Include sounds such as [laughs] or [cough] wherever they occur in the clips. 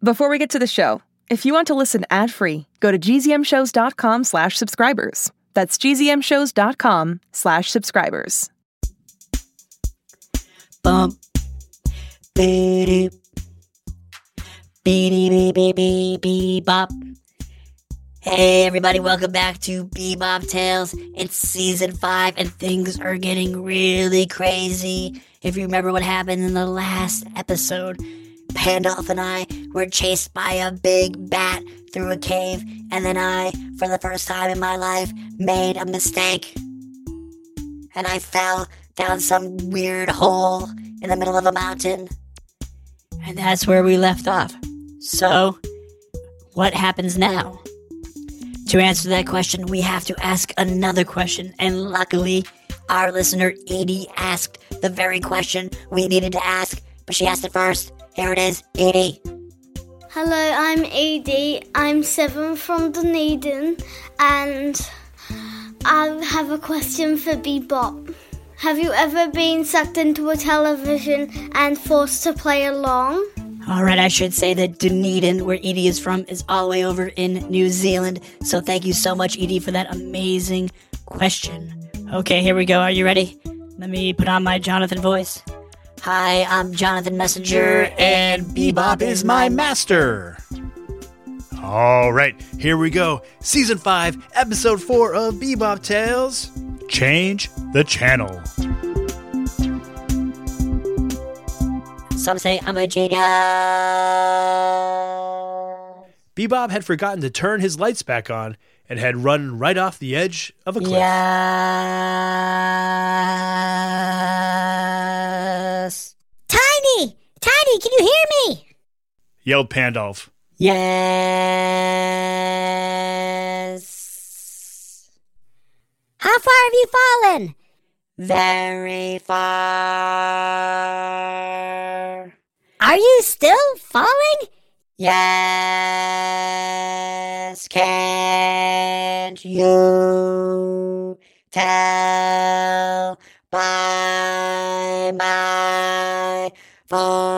Before we get to the show, if you want to listen ad-free, go to gzmshows.com slash subscribers. That's gzmshows.com slash subscribers. Bump. Beep. Beep, beep, beep, beep, bop. Hey, everybody, welcome back to BeeBop Tales. It's season five, and things are getting really crazy. If you remember what happened in the last episode, Pandolph and I were chased by a big bat through a cave, and then I, for the first time in my life, made a mistake. And I fell down some weird hole in the middle of a mountain. And that's where we left off. So, what happens now? To answer that question, we have to ask another question, and luckily, our listener Edie asked the very question we needed to ask, but she asked it first. Here it is, Edie. Hello, I'm Edie. I'm seven from Dunedin, and I have a question for BeeBop. Have you ever been sucked into a television and forced to play along? All right, I should say that Dunedin, where Edie is from, is all the way over in New Zealand. So thank you so much, Edie, for that amazing question. Okay, here we go. Are you ready? Let me put on my Jonathan voice. Hi, I'm Jonathan Messenger, and BeeBop is my master. All right, here we go. Season 5, Episode 4 of BeeBop Tales Change the Channel. Some say I'm a genius. BeeBop had forgotten to turn his lights back on and had run right off the edge of a cliff. Yes. Tiny! Tiny, can you hear me? Yelled Pandolph. Yes. How far have you fallen? Very far. Are you still falling? Yes. Can't you tell by my voice?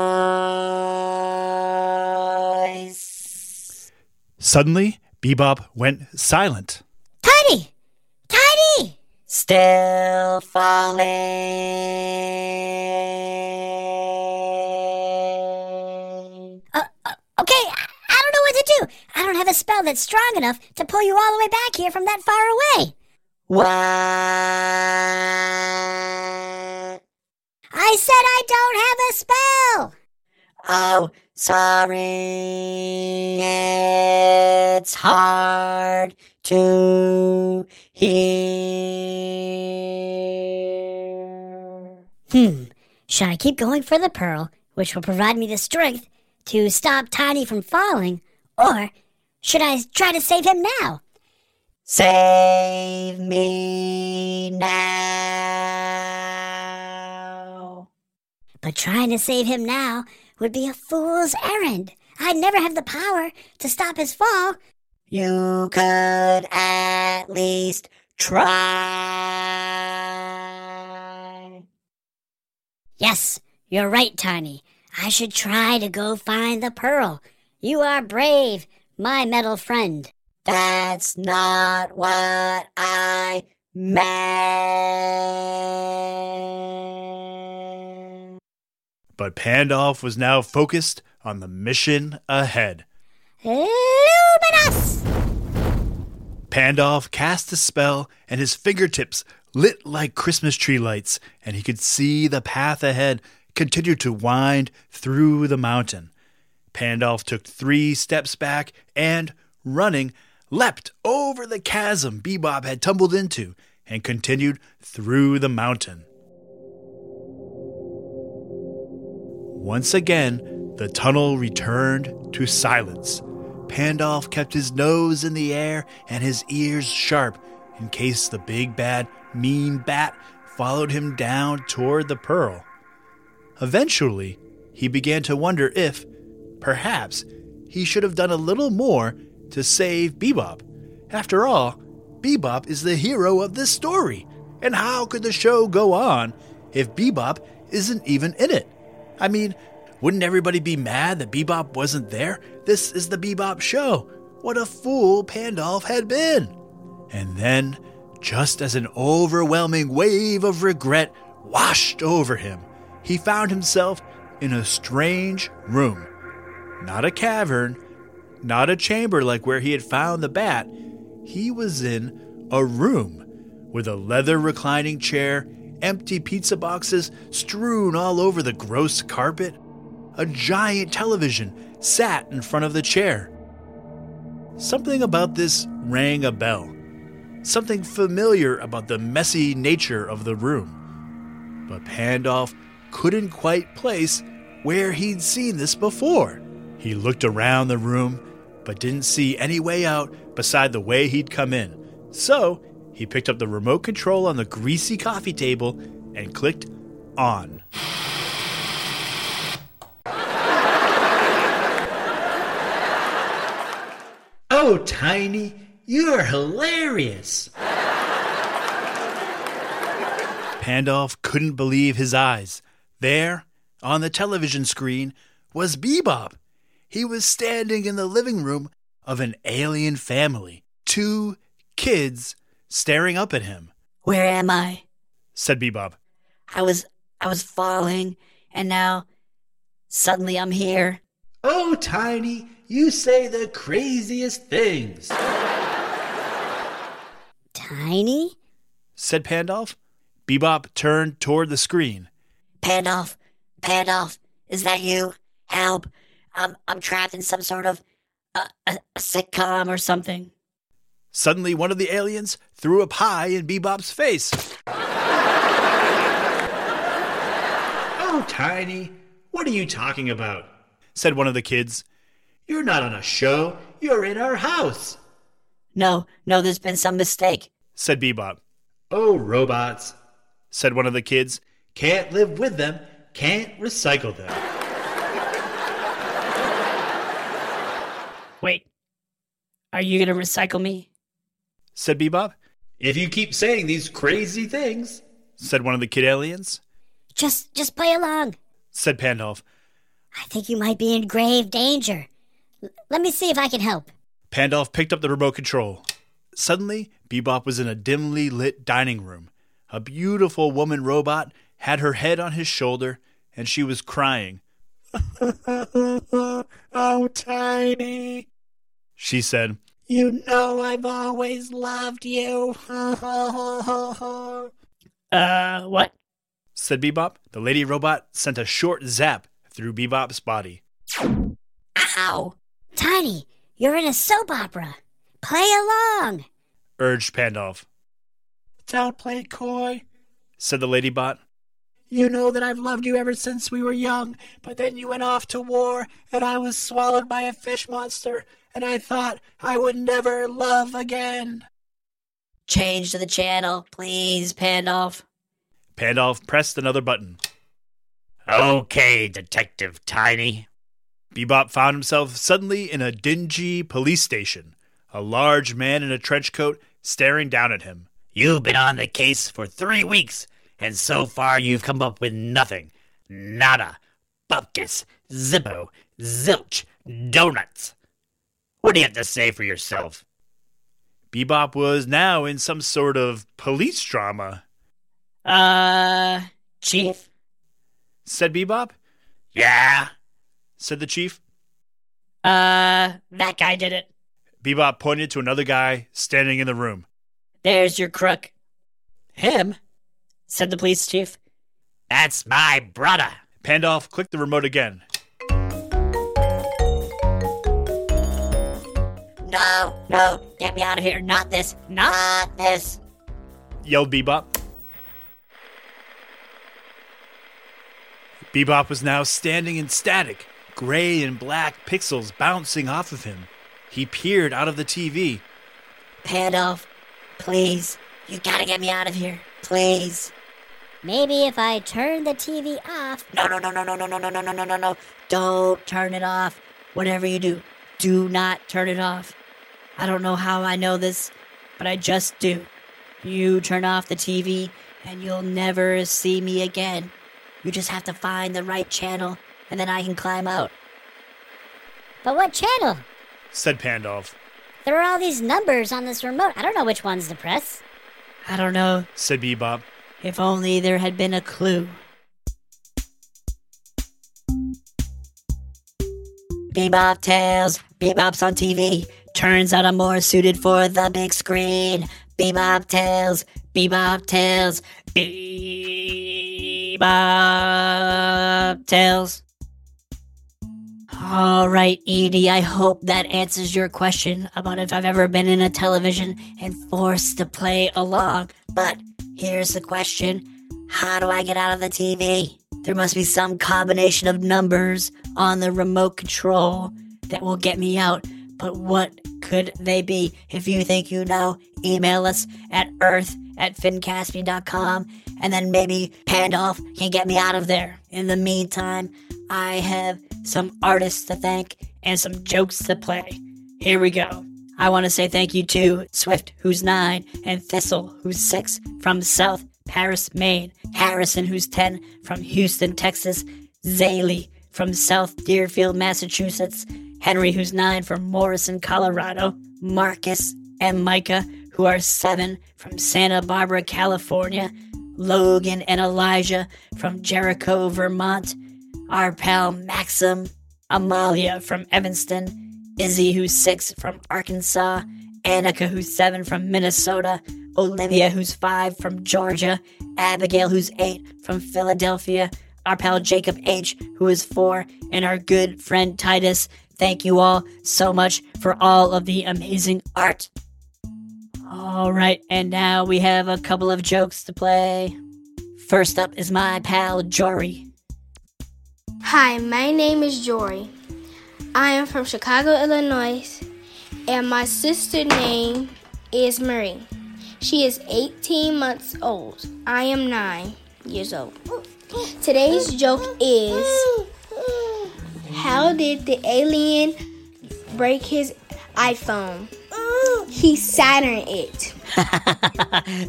Suddenly, BeeBop went silent. Tiny! Tiny! Still falling. Uh, uh, okay, I, I don't know what to do. I don't have a spell that's strong enough to pull you all the way back here from that far away. What? I said I don't have a spell. Oh, sorry. It's hard to hear. Hmm. Should I keep going for the pearl, which will provide me the strength to stop Tiny from falling, or should I try to save him now? Save me now. But trying to save him now would be a fool's errand. I'd never have the power to stop his fall. You could at least try. Yes, you're right, Tiny. I should try to go find the pearl. You are brave, my metal friend. That's not what I meant. But Pandolph was now focused on the mission ahead. Luminous! Pandolph cast a spell, and his fingertips lit like Christmas tree lights, and he could see the path ahead continue to wind through the mountain. Pandolph took three steps back and, running, leapt over the chasm BeeBop had tumbled into and continued through the mountain. Once again, the tunnel returned to silence. Pandolf kept his nose in the air and his ears sharp in case the big bad mean bat followed him down toward the pearl. Eventually, he began to wonder if, perhaps, he should have done a little more to save BeeBop. After all, BeeBop is the hero of this story, and how could the show go on if BeeBop isn't even in it? I mean, Wouldn't everybody be mad that BeeBop wasn't there? This is the BeeBop show. What a fool Pandolf had been. And then, just as an overwhelming wave of regret washed over him, he found himself in a strange room. Not a cavern, not a chamber like where he had found the bat. He was in a room with a leather reclining chair, empty pizza boxes strewn all over the gross carpet. A giant television sat in front of the chair. Something about this rang a bell. Something familiar about the messy nature of the room. But Pandolf couldn't quite place where he'd seen this before. He looked around the room, but didn't see any way out beside the way he'd come in. So he picked up the remote control on the greasy coffee table and clicked on. [laughs] Oh, Tiny, you're hilarious. Pandolf couldn't believe his eyes. There, on the television screen, was BeeBop. He was standing in the living room of an alien family. Two kids staring up at him, Where am I? said BeeBop. I was I was falling and now suddenly I'm here. Oh, Tiny, you say the craziest things. Tiny? said Pandolf. BeeBop turned toward the screen. Pandolf, Pandolf, is that you? Help! I'm I'm trapped in some sort of uh, a, a sitcom or something. Suddenly, one of the aliens threw a pie in BeeBop's face. Oh, Tiny, what are you talking about? said one of the kids. You're not on a show, you're in our house. No, no, there's been some mistake. said BeeBop. Oh, robots. Said one of the kids. Can't live with them, can't recycle them. Wait, are you gonna recycle me? Said BeeBop. If you keep saying these crazy things, Said one of the kid aliens. Just just play along. Said Pandolf. I think you might be in grave danger. L- let me see if I can help. Pandolf picked up the remote control. Suddenly, BeeBop was in a dimly lit dining room. A beautiful woman robot had her head on his shoulder, and she was crying. [laughs] oh, Tiny, She said, you know I've always loved you. [laughs] Uh, what? said BeeBop. The lady robot sent a short zap through BeeBop's body. Ow! Tiny, you're in a soap opera. Play along. Urged Pandolf. Don't play coy. Said the lady bot. You know that I've loved you ever since we were young, but then you went off to war, and I was swallowed by a fish monster, and I thought I would never love again. Change to the channel, please, Pandolf. Pandolf pressed another button. Okay, Detective Tiny. BeeBop found himself suddenly in a dingy police station. A large man in a trench coat staring down at him. You've been on the case for three weeks, and so far you've come up with nothing. Nada. Bupkis. Zippo. Zilch. Donuts. What do you have to say for yourself? BeeBop was now in some sort of police drama. Uh, Chief? Said BeeBop. Yeah? Said the chief. Uh, that guy did it. BeeBop pointed to another guy standing in the room. There's your crook, Him? said the police chief. That's my brother. Pandolf clicked the remote again. No, no, get me out of here. Not this, not this. Yelled BeeBop. BeeBop was now standing in static, gray and black pixels bouncing off of him. He peered out of the TV. Pandolf, please, you gotta get me out of here. Please. Maybe if I turn the TV off. No, no, no, no, no, no, no, no, no, no, no, no, no. Don't turn it off. Whatever you do, do not turn it off. I don't know how I know this, but I just do. You turn off the TV and you'll never see me again. You just have to find the right channel and then I can climb out. But what channel? said Pandolf. There are all these numbers on this remote. I don't know which ones to press. I don't know. said BeeBop. If only there had been a clue. BeeBop Tales, BeeBop's on TV. Turns out I'm more suited for the big screen. BeeBop Tales, BeeBop Tales, BeeBop Tales. All right, Edie, I hope that answers your question about if I've ever been in a television and forced to play along. But here's the question How do I get out of the TV? There must be some combination of numbers on the remote control that will get me out. But what could they be? If you think you know, email us at earth at finncaspian.com and then maybe Pandolf can get me out of there. In the meantime, I have some artists to thank and some jokes to play. Here we go. I want to say thank you to Swift, who's nine, and Thistle, who's six, from South Paris, Maine, Harrison, who's 10, from Houston, Texas, Zaylee, from South Deerfield, Massachusetts, Henry, who's 9, from Morrison, Colorado, Marcus and Micah, who are 7, from Santa Barbara, California, Logan and Elijah, from Jericho, Vermont, our pal Maxim, Amalia from Evanston, Izzy, who's 6, from Arkansas, Annika, who's 7, from Minnesota, Olivia, who's 5, from Georgia, Abigail, who's 8, from Philadelphia, our pal Jacob H., who is 4, and our good friend Titus. Thank you all so much for all of the amazing art. All right, and now we have a couple of jokes to play. First up is my pal Jory. Hi, my name is Jory. I am from Chicago, Illinois, and my sister name is Marie. She is 18 months old. I am 9 years old. Today's joke is How mm-hmm. did the alien break his iPhone? He Saturn it. [laughs]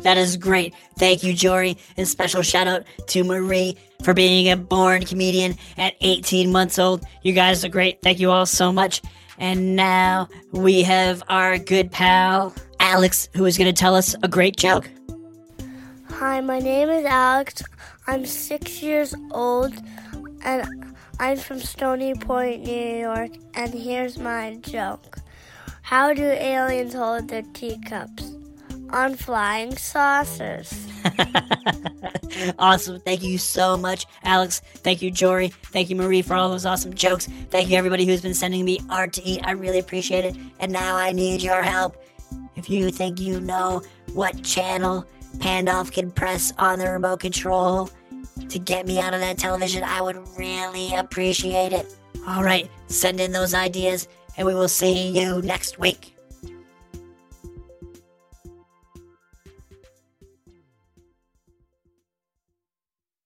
that is great. Thank you, Jory. And special shout out to Marie for being a born comedian at 18 months old. You guys are great. Thank you all so much. And now we have our good pal, Alex, who is going to tell us a great joke. Hi, my name is Alex. I'm six years old and I'm from Stony Point, New York. And here's my joke How do aliens hold their teacups? On flying saucers. [laughs] awesome. Thank you so much, Alex. Thank you, Jory. Thank you, Marie, for all those awesome jokes. Thank you, everybody who's been sending me art to eat. I really appreciate it. And now I need your help. If you think you know what channel Pandolf can press on the remote control to get me out of that television, I would really appreciate it. All right, send in those ideas, and we will see you next week.